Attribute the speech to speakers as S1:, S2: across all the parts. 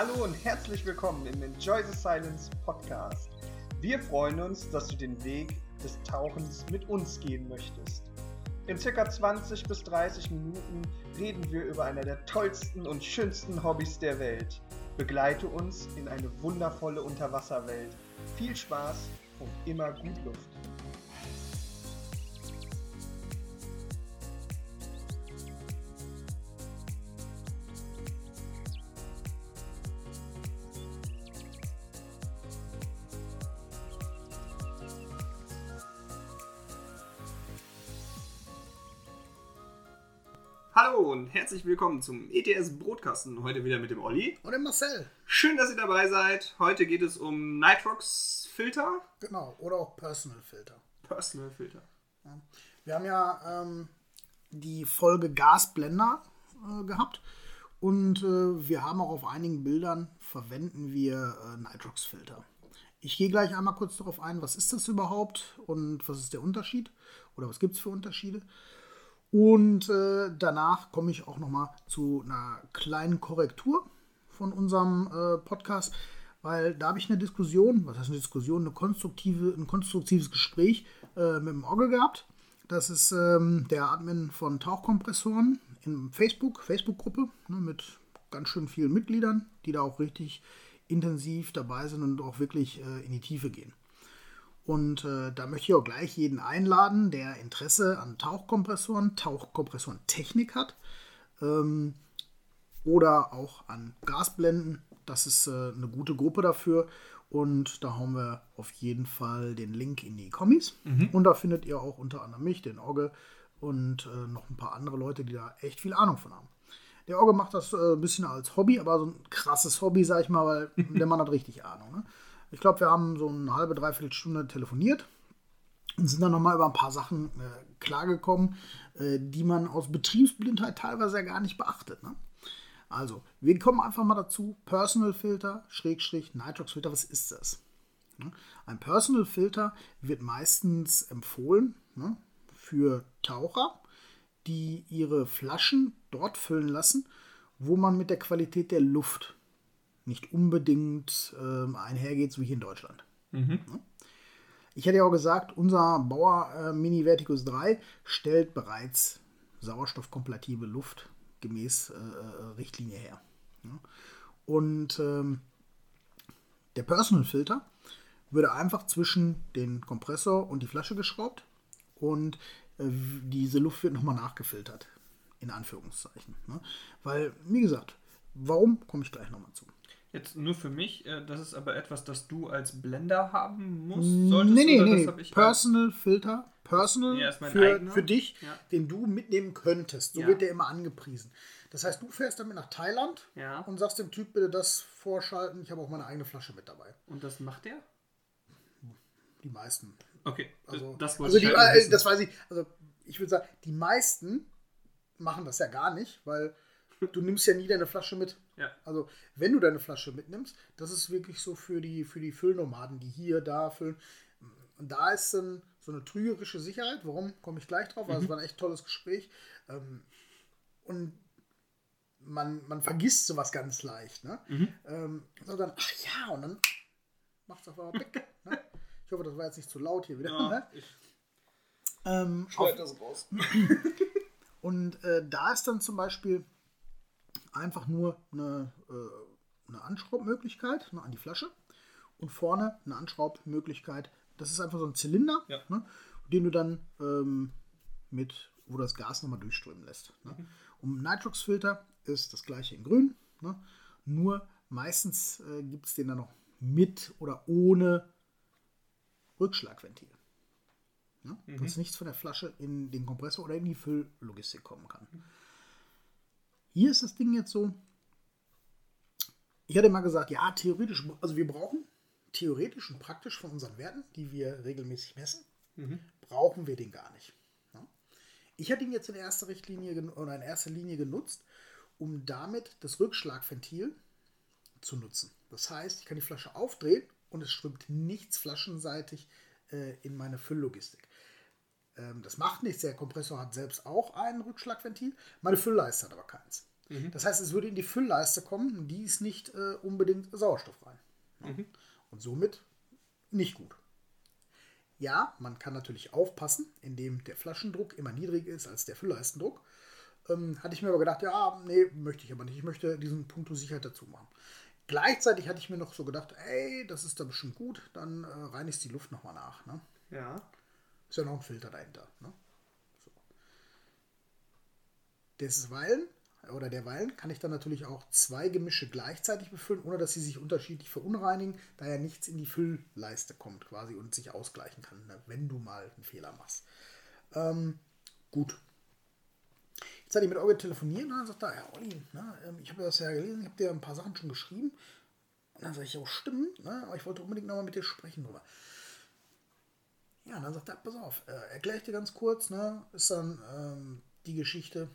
S1: Hallo und herzlich willkommen im Enjoy the Silence Podcast. Wir freuen uns, dass du den Weg des Tauchens mit uns gehen möchtest. In circa 20 bis 30 Minuten reden wir über einer der tollsten und schönsten Hobbys der Welt. Begleite uns in eine wundervolle Unterwasserwelt. Viel Spaß und immer gut Luft. Hallo und herzlich willkommen zum ETS Brotkasten. Heute wieder mit dem Olli.
S2: Und dem Marcel.
S1: Schön, dass ihr dabei seid. Heute geht es um Nitrox Filter.
S2: Genau, oder auch Personal Filter.
S1: Personal Filter.
S2: Ja. Wir haben ja ähm, die Folge Gasblender äh, gehabt und äh, wir haben auch auf einigen Bildern verwenden wir äh, Nitrox Filter. Ich gehe gleich einmal kurz darauf ein, was ist das überhaupt und was ist der Unterschied oder was gibt es für Unterschiede. Und äh, danach komme ich auch noch mal zu einer kleinen Korrektur von unserem äh, Podcast, weil da habe ich eine Diskussion, was heißt eine Diskussion, eine konstruktive, ein konstruktives Gespräch äh, mit dem Ogge gehabt. Das ist ähm, der Admin von Tauchkompressoren in Facebook, Facebook-Gruppe ne, mit ganz schön vielen Mitgliedern, die da auch richtig intensiv dabei sind und auch wirklich äh, in die Tiefe gehen. Und äh, da möchte ich auch gleich jeden einladen, der Interesse an Tauchkompressoren, Tauchkompressorentechnik hat ähm, oder auch an Gasblenden. Das ist äh, eine gute Gruppe dafür. Und da haben wir auf jeden Fall den Link in die Kommis. Mhm. Und da findet ihr auch unter anderem mich, den Orge und äh, noch ein paar andere Leute, die da echt viel Ahnung von haben. Der Orge macht das äh, ein bisschen als Hobby, aber so ein krasses Hobby, sag ich mal, weil der Mann hat richtig Ahnung. Ne? Ich glaube, wir haben so eine halbe, dreiviertel Stunde telefoniert und sind dann nochmal über ein paar Sachen äh, klargekommen, äh, die man aus Betriebsblindheit teilweise ja gar nicht beachtet. Ne? Also, wir kommen einfach mal dazu. Personal Filter, Schrägstrich, Nitrox Filter, was ist das? Ne? Ein Personal Filter wird meistens empfohlen ne, für Taucher, die ihre Flaschen dort füllen lassen, wo man mit der Qualität der Luft nicht unbedingt äh, einhergeht, so wie hier in Deutschland. Mhm. Ich hätte ja auch gesagt, unser Bauer äh, Mini Verticus 3 stellt bereits sauerstoffkompatible Luft gemäß äh, äh, Richtlinie her. Ja. Und ähm, der Personal Filter würde einfach zwischen den Kompressor und die Flasche geschraubt und äh, diese Luft wird nochmal nachgefiltert, in Anführungszeichen. Ne? Weil, wie gesagt, warum, komme ich gleich nochmal zu.
S1: Jetzt nur für mich, äh, das ist aber etwas, das du als Blender haben musst, solltest
S2: Nee, nee, nee. nee. Personal Filter, Personal ja, für, für dich, ja. den du mitnehmen könntest. So ja. wird der immer angepriesen. Das heißt, du fährst damit nach Thailand und sagst dem Typ bitte das vorschalten. Ich habe auch meine eigene Flasche mit dabei.
S1: Und das macht der?
S2: Die meisten.
S1: Okay,
S2: also, das, also die, halt äh, das weiß ich. Also ich würde sagen, die meisten machen das ja gar nicht, weil du nimmst ja nie deine Flasche mit.
S1: Ja.
S2: Also, wenn du deine Flasche mitnimmst, das ist wirklich so für die, für die Füllnomaden, die hier, da füllen. Und da ist dann so eine trügerische Sicherheit. Warum komme ich gleich drauf? Also, mhm. es war ein echt tolles Gespräch. Ähm, und man, man vergisst sowas ganz leicht. Ne? Mhm. Ähm, so dann, ach ja, und dann macht es auf einmal weg. ne? Ich hoffe, das war jetzt nicht zu laut hier wieder. Ja, ne? ich ähm, auf, das raus. und äh, da ist dann zum Beispiel einfach nur eine, äh, eine Anschraubmöglichkeit ne, an die Flasche und vorne eine Anschraubmöglichkeit. Das ist einfach so ein Zylinder, ja. ne, den du dann ähm, mit, wo das Gas nochmal durchströmen lässt. Ne. Mhm. Um Nitrox-Filter ist das gleiche in grün, ne, nur meistens äh, gibt es den dann noch mit oder ohne Rückschlagventil. Ne? Mhm. Dass nichts von der Flasche in den Kompressor oder in die Fülllogistik kommen kann. Mhm. Hier ist das Ding jetzt so. Ich hatte mal gesagt, ja, theoretisch, also wir brauchen theoretisch und praktisch von unseren Werten, die wir regelmäßig messen, mhm. brauchen wir den gar nicht. Ja? Ich hatte ihn jetzt in erster Richtlinie oder in erster Linie genutzt, um damit das Rückschlagventil zu nutzen. Das heißt, ich kann die Flasche aufdrehen und es strömt nichts flaschenseitig äh, in meine Fülllogistik. Ähm, das macht nichts. Der Kompressor hat selbst auch ein Rückschlagventil. Meine Füllleiste hat aber keins. Mhm. Das heißt, es würde in die Füllleiste kommen, die ist nicht äh, unbedingt sauerstoffrein. Mhm. Und somit nicht gut. Ja, man kann natürlich aufpassen, indem der Flaschendruck immer niedriger ist als der Füllleistendruck. Ähm, hatte ich mir aber gedacht, ja, nee, möchte ich aber nicht. Ich möchte diesen Punkt Sicherheit dazu machen. Gleichzeitig hatte ich mir noch so gedacht, ey, das ist da bestimmt gut, dann äh, reinigst die Luft nochmal nach. Ne?
S1: Ja.
S2: Ist ja noch ein Filter dahinter. Ne? So. Desweilen oder derweilen kann ich dann natürlich auch zwei Gemische gleichzeitig befüllen, ohne dass sie sich unterschiedlich verunreinigen, da ja nichts in die Füllleiste kommt quasi und sich ausgleichen kann, ne, wenn du mal einen Fehler machst. Ähm, gut. Jetzt hatte ich mit Olga telefoniert und dann sagt er, ja Olli, ne, ähm, ich habe das ja gelesen, ich habe dir ein paar Sachen schon geschrieben. Und dann sage ich, auch stimmt, ne, aber ich wollte unbedingt nochmal mit dir sprechen drüber. Ja, und dann sagt er, pass auf, äh, erkläre ich dir ganz kurz, ne, ist dann ähm, die Geschichte,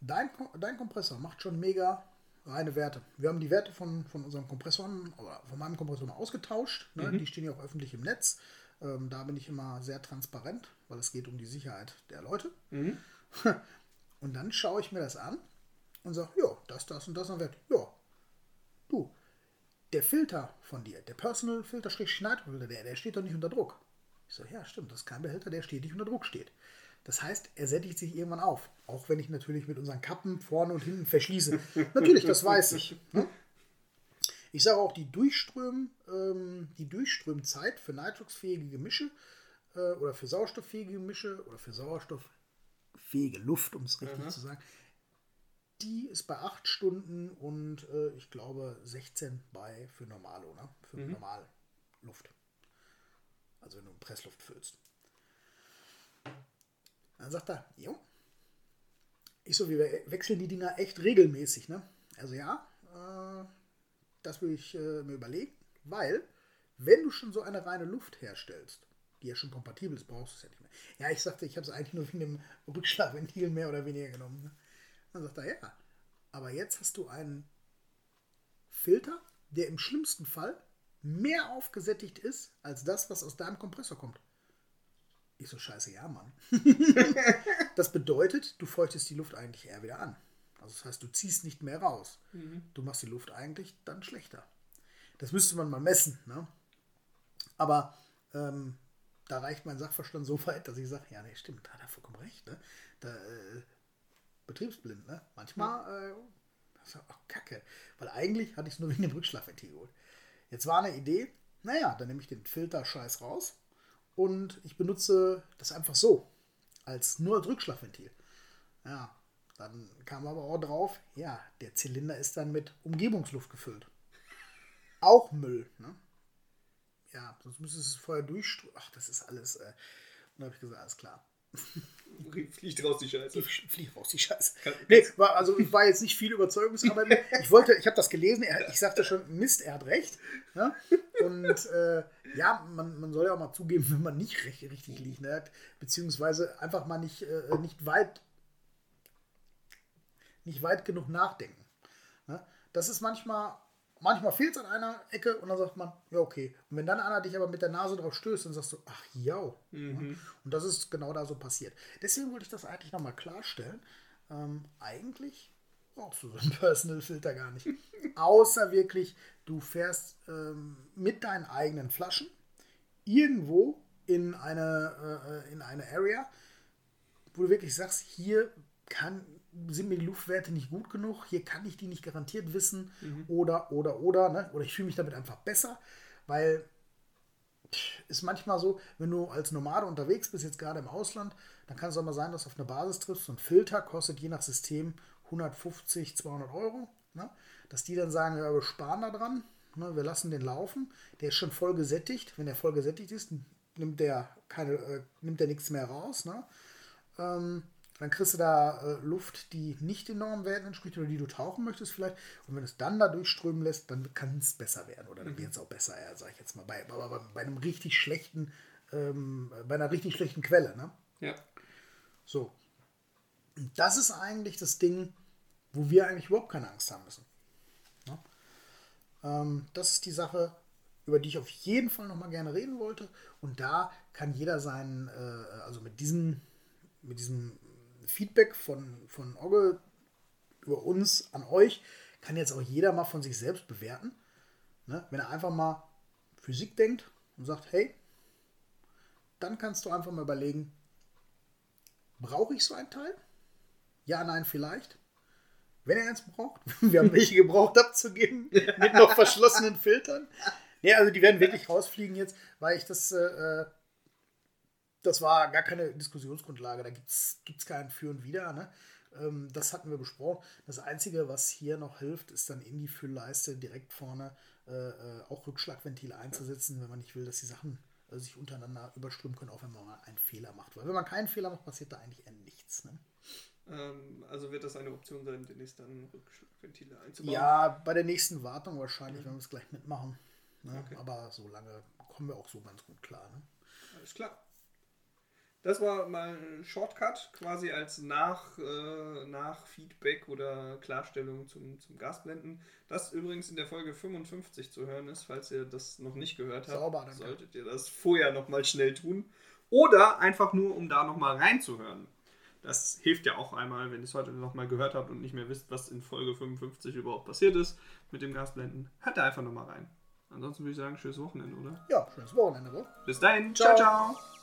S2: Dein, dein Kompressor macht schon mega reine Werte. Wir haben die Werte von, von unseren Kompressoren oder von meinem Kompressor mal ausgetauscht. Ne? Mhm. Die stehen ja auch öffentlich im Netz. Ähm, da bin ich immer sehr transparent, weil es geht um die Sicherheit der Leute. Mhm. Und dann schaue ich mir das an und sage, ja, das, das und das ein Wert. Ja, du, der Filter von dir, der Personal Filter Schneidfilter, der, der steht doch nicht unter Druck. Ich so, ja, stimmt, das ist kein Behälter, der steht nicht unter Druck steht. Das heißt, er sättigt sich irgendwann auf. Auch wenn ich natürlich mit unseren Kappen vorne und hinten verschließe. natürlich, das weiß ich. Ne? Ich sage auch, die, Durchström, ähm, die Durchströmzeit für nitroxfähige Gemische äh, oder für sauerstofffähige Gemische oder für sauerstofffähige Luft, um es richtig mhm. zu sagen, die ist bei 8 Stunden und äh, ich glaube 16 bei für Normalo, ne? für mhm. Normalluft. Also wenn du Pressluft füllst. Dann sagt er, jo. Ich so, wir wechseln die Dinger echt regelmäßig, ne? Also ja, äh, das würde ich äh, mir überlegen, weil, wenn du schon so eine reine Luft herstellst, die ja schon kompatibel ist, brauchst du es ja nicht mehr. Ja, ich sagte, ich habe es eigentlich nur wegen dem Rückschlagventil mehr oder weniger genommen. Ne? Dann sagt er, ja, aber jetzt hast du einen Filter, der im schlimmsten Fall mehr aufgesättigt ist als das, was aus deinem Kompressor kommt. Ich so, scheiße, ja, Mann. das bedeutet, du feuchtest die Luft eigentlich eher wieder an. Also das heißt, du ziehst nicht mehr raus. Mhm. Du machst die Luft eigentlich dann schlechter. Das müsste man mal messen. Ne? Aber ähm, da reicht mein Sachverstand so weit, dass ich sage, ja, nee, stimmt, da hat er vollkommen recht. Ne? Da, äh, betriebsblind, ne? Manchmal, äh, das ist auch kacke. Weil eigentlich hatte ich es nur wegen dem Rückschlagventil geholt. Jetzt war eine Idee, naja, dann nehme ich den Filter-Scheiß raus und ich benutze das einfach so, als nur als Rückschlagventil. Ja, dann kam aber auch drauf, ja, der Zylinder ist dann mit Umgebungsluft gefüllt. Auch Müll, ne? Ja, sonst müsste es vorher durchströmen. Ach, das ist alles. Äh, und da habe ich gesagt, alles klar.
S1: Fliegt raus die Scheiße.
S2: Fliegt raus die Scheiße. Nee, war, also war jetzt nicht viel Überzeugungsarbeit. Ich wollte, ich habe das gelesen, er, ich sagte schon, Mist, er hat recht. Ja? Und äh, ja, man, man soll ja auch mal zugeben, wenn man nicht recht, richtig liegt, ne? beziehungsweise einfach mal nicht, äh, nicht weit nicht weit genug nachdenken. Ne? Das ist manchmal manchmal fehlt es an einer Ecke und dann sagt man, ja, okay. Und wenn dann einer dich aber mit der Nase drauf stößt, dann sagst du, ach ja. Mhm. Und das ist genau da so passiert. Deswegen wollte ich das eigentlich nochmal klarstellen. Ähm, eigentlich brauchst du so einen Personal Filter gar nicht. Außer wirklich, du fährst ähm, mit deinen eigenen Flaschen irgendwo in eine, äh, in eine Area, wo du wirklich sagst, hier kann, sind mir die Luftwerte nicht gut genug, hier kann ich die nicht garantiert wissen mhm. oder, oder, oder, ne? oder ich fühle mich damit einfach besser, weil ist manchmal so, wenn du als Nomade unterwegs bist, jetzt gerade im Ausland, dann kann es auch mal sein, dass du auf eine Basis triffst. So ein Filter kostet je nach System 150, 200 Euro. Ne? Dass die dann sagen, ja, wir sparen da dran, ne? wir lassen den laufen. Der ist schon voll gesättigt. Wenn der voll gesättigt ist, nimmt der, keine, äh, nimmt der nichts mehr raus. Ne? Ähm, dann kriegst du da äh, Luft, die nicht den Normwerten entspricht oder die du tauchen möchtest vielleicht. Und wenn es dann da durchströmen lässt, dann kann es besser werden. Oder dann mhm. wird es auch besser, ja, sag ich jetzt mal. Bei, bei, bei einem richtig schlechten, ähm, bei einer richtig schlechten Quelle, ne?
S1: Ja.
S2: So. Und das ist eigentlich das Ding, wo wir eigentlich überhaupt keine Angst haben müssen. Ne? Ähm, das ist die Sache, über die ich auf jeden Fall nochmal gerne reden wollte. Und da kann jeder seinen, äh, also mit diesem, mit diesem Feedback von, von Ogge über uns an euch kann jetzt auch jeder mal von sich selbst bewerten. Ne? Wenn er einfach mal Physik denkt und sagt, hey, dann kannst du einfach mal überlegen, brauche ich so ein Teil? Ja, nein, vielleicht. Wenn er eins braucht, wir haben welche gebraucht abzugeben, mit noch verschlossenen Filtern. Ja, also die werden wirklich rausfliegen jetzt, weil ich das, äh, das war gar keine Diskussionsgrundlage, da gibt es keinen Für und Wider. Ne? Ähm, das hatten wir besprochen. Das Einzige, was hier noch hilft, ist dann in die Füllleiste direkt vorne äh, äh auch Rückschlagventile einzusetzen, wenn man nicht will, dass die Sachen äh, sich untereinander überströmen können, auch wenn man mal einen Fehler macht. Weil wenn man keinen Fehler macht, passiert da eigentlich eher nichts. Ne?
S1: Ähm, also wird das eine Option sein, demnächst dann Rückschlagventile einzubauen?
S2: Ja, bei der nächsten Wartung wahrscheinlich, mhm. wenn wir es gleich mitmachen. Ne? Okay. Aber so lange kommen wir auch so ganz gut klar. Ne?
S1: Alles klar. Das war mal ein Shortcut, quasi als Nach, äh, Nachfeedback oder Klarstellung zum, zum Gasblenden. Das übrigens in der Folge 55 zu hören ist, falls ihr das noch nicht gehört habt. Sauber, danke. Solltet ihr das vorher nochmal schnell tun. Oder einfach nur, um da nochmal reinzuhören. Das hilft ja auch einmal, wenn ihr es heute nochmal gehört habt und nicht mehr wisst, was in Folge 55 überhaupt passiert ist mit dem Gasblenden. Hört da einfach nochmal rein. Ansonsten würde ich sagen, schönes Wochenende, oder?
S2: Ja, schönes Wochenende, oder?
S1: Bis dahin. ciao. ciao. ciao.